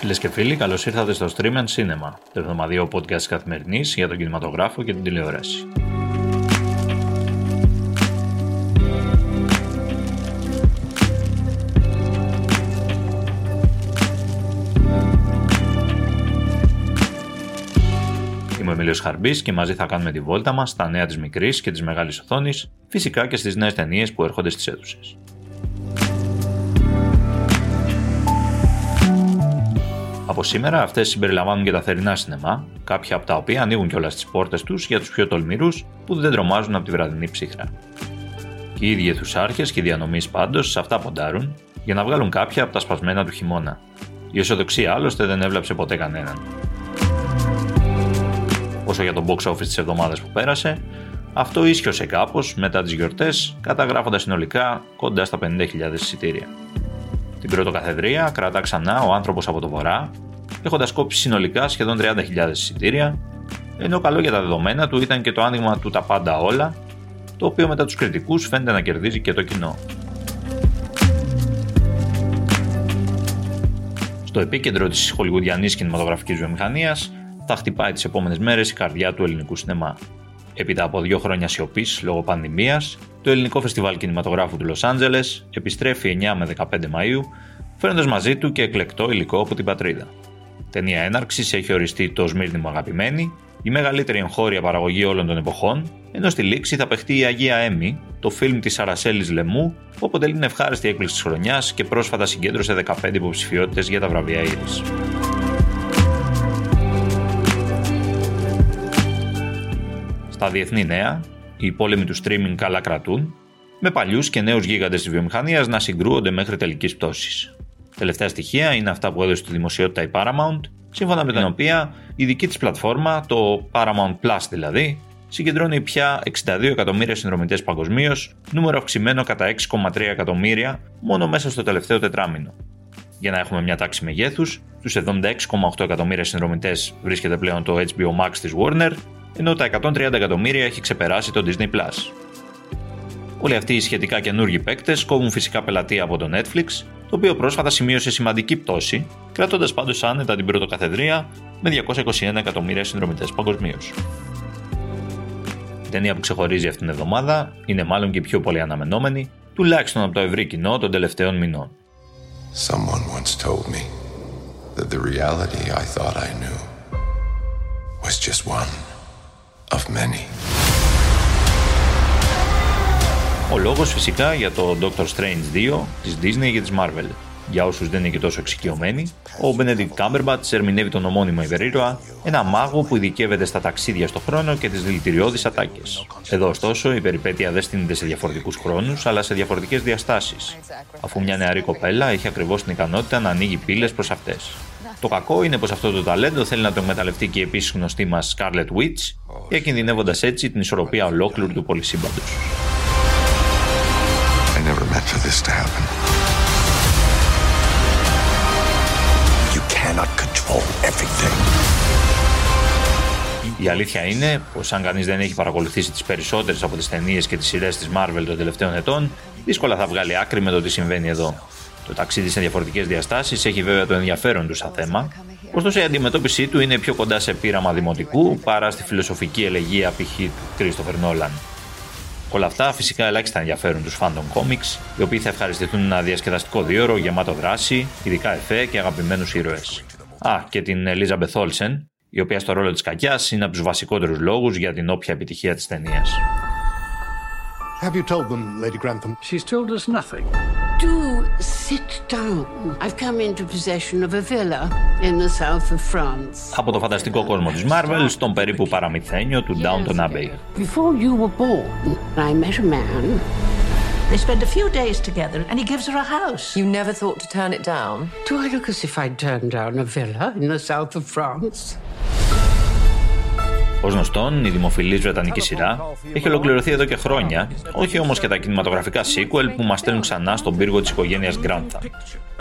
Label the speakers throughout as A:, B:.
A: Φίλες και φίλοι, καλώς ήρθατε στο Stream and Cinema, το εβδομαδιαίο podcast καθημερινής για τον κινηματογράφο και την τηλεόραση. Είμαι ο Εμίλιος Χαρμπής και μαζί θα κάνουμε τη βόλτα μας στα νέα της μικρής και της μεγάλης οθόνης, φυσικά και στις νέες ταινίες που έρχονται στις αίθουσες. Από σήμερα αυτές συμπεριλαμβάνουν και τα θερινά σινεμά, κάποια από τα οποία ανοίγουν κιόλας τις πόρτες τους για τους πιο τολμηρούς που δεν τρομάζουν από τη βραδινή ψύχρα. Και οι ίδιοι αιθουσάρχες και οι διανομής πάντως σε αυτά ποντάρουν για να βγάλουν κάποια από τα σπασμένα του χειμώνα. Η αισιοδοξία άλλωστε δεν έβλαψε ποτέ κανέναν. Όσο για το box office της εβδομάδας που πέρασε, αυτό ίσχυωσε κάπως μετά τις γιορτές, καταγράφοντας συνολικά κοντά στα 50.000 εισιτήρια. Την πρωτοκαθεδρία κρατά ξανά ο άνθρωπος από το βορρά, έχοντας κόψει συνολικά σχεδόν 30.000 εισιτήρια, ενώ καλό για τα δεδομένα του ήταν και το άνοιγμα του τα πάντα όλα, το οποίο μετά τους κριτικούς φαίνεται να κερδίζει και το κοινό. Στο επίκεντρο της χολιγουδιανής κινηματογραφικής βιομηχανίας θα χτυπάει τις επόμενες μέρες η καρδιά του ελληνικού σινεμά. Έπειτα από δύο χρόνια σιωπής λόγω πανδημίας, το ελληνικό φεστιβάλ κινηματογράφου του Λος Άντζελες επιστρέφει 9 με 15 Μαου, φέρνοντα μαζί του και εκλεκτό υλικό από την πατρίδα. Ταινία έναρξης έχει οριστεί το Σμύρνη μου αγαπημένη, η μεγαλύτερη εγχώρια παραγωγή όλων των εποχών, ενώ στη λήξη θα παιχτεί η Αγία Έμι, το φιλμ της Αρασέλης Λεμού, που αποτελεί την ευχάριστη έκπληξη της χρονιάς και πρόσφατα συγκέντρωσε 15 υποψηφιότητες για τα βραβεία Ήρης. Στα διεθνή νέα, οι πόλεμοι του streaming καλά κρατούν, με παλιούς και νέους γίγαντες της βιομηχανίας να συγκρούονται μέχρι τελικής πτώσης. Τελευταία στοιχεία είναι αυτά που έδωσε στη δημοσιότητα η Paramount, σύμφωνα με την οποία η δική της πλατφόρμα, το Paramount Plus δηλαδή, συγκεντρώνει πια 62 εκατομμύρια συνδρομητές παγκοσμίως, νούμερο αυξημένο κατά 6,3 εκατομμύρια μόνο μέσα στο τελευταίο τετράμινο. Για να έχουμε μια τάξη μεγέθους, στου 76,8 εκατομμύρια συνδρομητές βρίσκεται πλέον το HBO Max της Warner ενώ τα 130 εκατομμύρια έχει ξεπεράσει το Disney+. Όλοι αυτοί οι σχετικά καινούργοι παίκτες κόβουν φυσικά πελατεία από το Netflix, το οποίο πρόσφατα σημείωσε σημαντική πτώση, κρατώντας πάντως άνετα την πρωτοκαθεδρία με 221 εκατομμύρια συνδρομητές παγκοσμίως. Η ταινία που ξεχωρίζει αυτήν την εβδομάδα είναι μάλλον και πιο πολύ αναμενόμενη, τουλάχιστον από το ευρύ κοινό των τελευταίων μηνών. Someone once told me that the reality I thought I knew was just one of many. Ο λόγος φυσικά για το Doctor Strange 2 της Disney και της Marvel. Για όσους δεν είναι και τόσο εξοικειωμένοι, ο Benedict Cumberbatch ερμηνεύει τον ομώνυμο υπερήρωα, ένα μάγο που ειδικεύεται στα ταξίδια στο χρόνο και τις δηλητηριώδεις ατάκες. Εδώ ωστόσο η περιπέτεια δεν στείνεται σε διαφορετικούς χρόνους, αλλά σε διαφορετικές διαστάσεις, αφού μια νεαρή κοπέλα έχει ακριβώς την ικανότητα να ανοίγει πύλες προς αυτές. Το κακό είναι πως αυτό το ταλέντο θέλει να το εκμεταλλευτεί και η επίση γνωστή μας Scarlet Witch, διακινδυνεύοντας έτσι την ισορροπία ολόκληρου του πολυσύμπαντος. Η αλήθεια είναι πως αν κανείς δεν έχει παρακολουθήσει τις περισσότερες από τις ταινίες και τις σειρές της Marvel των τελευταίων ετών, δύσκολα θα βγάλει άκρη με το τι συμβαίνει εδώ. Το ταξίδι σε διαφορετικές διαστάσεις έχει βέβαια το ενδιαφέρον του σαν θέμα, ωστόσο η αντιμετώπιση του είναι πιο κοντά σε πείραμα δημοτικού παρά στη φιλοσοφική ελεγγύη π.χ. του Κρίστοφερ Νόλαν. Όλα αυτά φυσικά ελάχιστα ενδιαφέρουν τους φάντων κόμιξ, οι οποίοι θα ευχαριστηθούν ένα διασκεδαστικό δίωρο γεμάτο δράση, ειδικά εφέ και αγαπημένους ήρωες. Α, και την Ελίζα Μπεθόλσεν, η οποία στο ρόλο της κακιάς είναι από τους βασικότερους λόγους για την όποια επιτυχία της ταινίας. Have you told them, Lady Grantham? She's told us nothing. Do sit down. I've come into possession of a villa in the south of France. Από το φανταστικό κόσμο της Marvel στον περίπου παραμυθένιο του Downton Abbey. Before you were born, I met a man. They spend a few days together and he gives her a house. You never thought to turn it down? Do I look as if I'd turn down a villa in the south of France? Ω γνωστόν, η δημοφιλής βρετανική σειρά έχει ολοκληρωθεί εδώ και χρόνια, όχι όμως και τα κινηματογραφικά sequel που μας στέλνουν ξανά στον πύργο της οικογένειας Γκράνθα.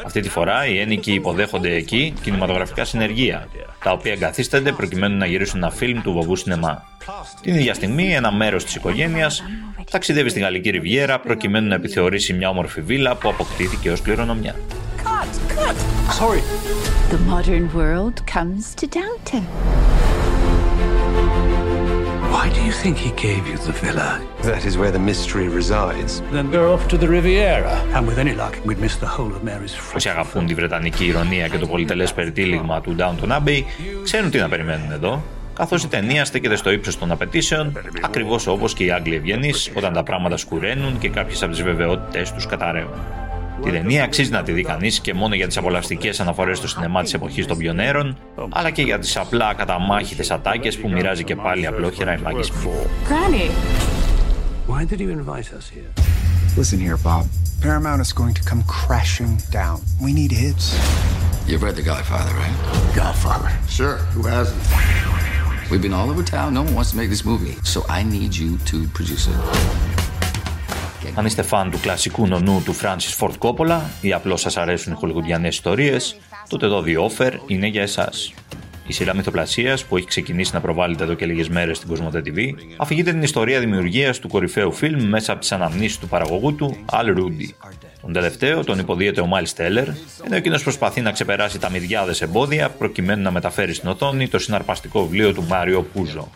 A: Αυτή τη φορά οι ένικοι υποδέχονται εκεί κινηματογραφικά συνεργεία, τα οποία εγκαθίστανται προκειμένου να γυρίσουν ένα φιλμ του βοβού σινεμά. Την ίδια στιγμή, ένα μέρος της οικογένειας ταξιδεύει στη Γαλλική Ριβιέρα προκειμένου να επιθεωρήσει μια όμορφη βίλα που αποκτήθηκε ως κληρονομιά. Cut, cut.
B: Sorry. The modern world comes to Downton. Why do you think he gave you the villa?
C: That is where the mystery resides.
B: Then go off to the Riviera. And with any luck, we'd miss the whole of Mary's
A: Όσοι αγαπούν τη βρετανική ηρωνία και το πολυτελές περιτύλιγμα του Downton Abbey, ξέρουν τι να περιμένουν εδώ καθώς η ταινία στέκεται στο ύψος των απαιτήσεων, ακριβώς όπως και οι Άγγλοι ευγενείς όταν τα πράγματα σκουραίνουν και κάποιες από τις βεβαιότητές τους καταραίουν. Την ταινία αξίζει να τη δει κανεί και μόνο για τι απολαυστικέ αναφορέ στο σινεμά τη εποχή των πιονέρων, αλλά και για τι απλά καταμάχητε ατάκε που μοιράζει και πάλι απλόχερα η Μάγκη
B: Granny! Why did you invite us here?
D: Listen here, Bob. Paramount is going to come crashing down. We need hits.
E: You've read The Godfather, right?
D: Godfather.
E: Sure. Who hasn't? We've been all over town. No one wants to make this movie. So I need you to produce it.
A: Αν είστε φαν του κλασικού νονού του Francis Ford Coppola ή απλώς σας αρέσουν οι χολιγουδιανές ιστορίες, τότε το The Offer είναι για εσάς. Η σειρά μυθοπλασίας που έχει ξεκινήσει να προβάλλεται εδώ και λίγες μέρες στην Κοσμοτέ TV αφηγείται την ιστορία δημιουργίας του κορυφαίου φιλμ μέσα από τις αναμνήσεις του παραγωγού του, Al Rudy. Τον τελευταίο τον υποδίεται ο Μάιλ Στέλλερ, ενώ εκείνος προσπαθεί να ξεπεράσει τα μυριάδες εμπόδια προκειμένου να μεταφέρει στην οθόνη το συναρπαστικό βιβλίο του Μάριο Πούζο.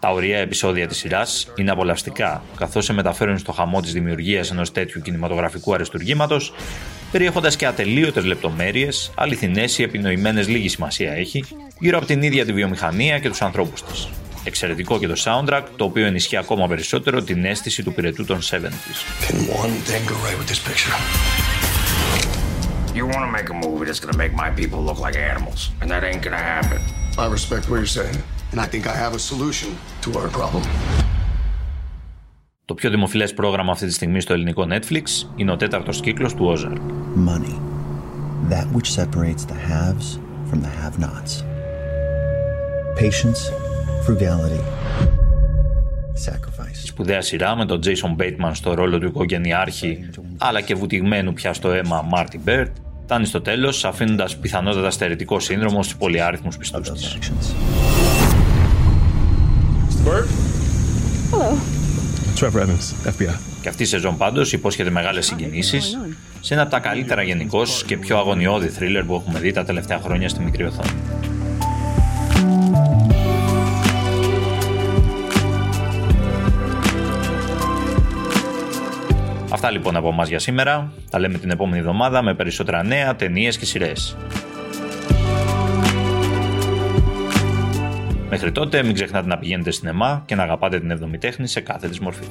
A: Τα ωραία επεισόδια της σειράς είναι απολαυστικά, καθώς σε μεταφέρουν στο χαμό της δημιουργίας ενός τέτοιου κινηματογραφικού αριστουργήματος, περιέχοντας και ατελείωτες λεπτομέρειες, αληθινές ή επινοημένες λίγη σημασία έχει, γύρω από την ίδια τη βιομηχανία και τους ανθρώπους της. Εξαιρετικό και το soundtrack, το οποίο ενισχύει ακόμα περισσότερο την αίσθηση του πυρετού των 70s.
E: You want to make a movie that's going to make my people look like animals, and that ain't going to happen.
C: I respect what you're saying, and I think I have a solution to our problem.
A: Το πιο δημοφιλές πρόγραμμα αυτή τη στιγμή στο ελληνικό Netflix είναι ο τέταρτος κύκλος του Ozark.
F: Money. That which separates the haves from the have-nots. Patience, frugality, sacrifice.
A: Η σπουδαία σειρά με τον Jason Bateman στο ρόλο του οικογενειάρχη, αλλά και βουτυγμένου πια στο αίμα Marty Bird, φτάνει στο τέλος αφήνοντας πιθανότατα στερετικό σύνδρομο στους πολυάριθμους πιστούς της.
G: Trevor Evans, FBI.
A: Και αυτή η σεζόν πάντως υπόσχεται μεγάλες συγκινήσεις σε ένα από τα καλύτερα γενικώς και πιο αγωνιώδη θρίλερ που έχουμε δει τα τελευταία χρόνια στη μικρή οθόνη. Αυτά λοιπόν από εμάς για σήμερα. Τα λέμε την επόμενη εβδομάδα με περισσότερα νέα, ταινίες και σειρές. Μέχρι τότε μην ξεχνάτε να πηγαίνετε στην ΕΜΑ και να αγαπάτε την εβδομητέχνη σε κάθε της μορφή.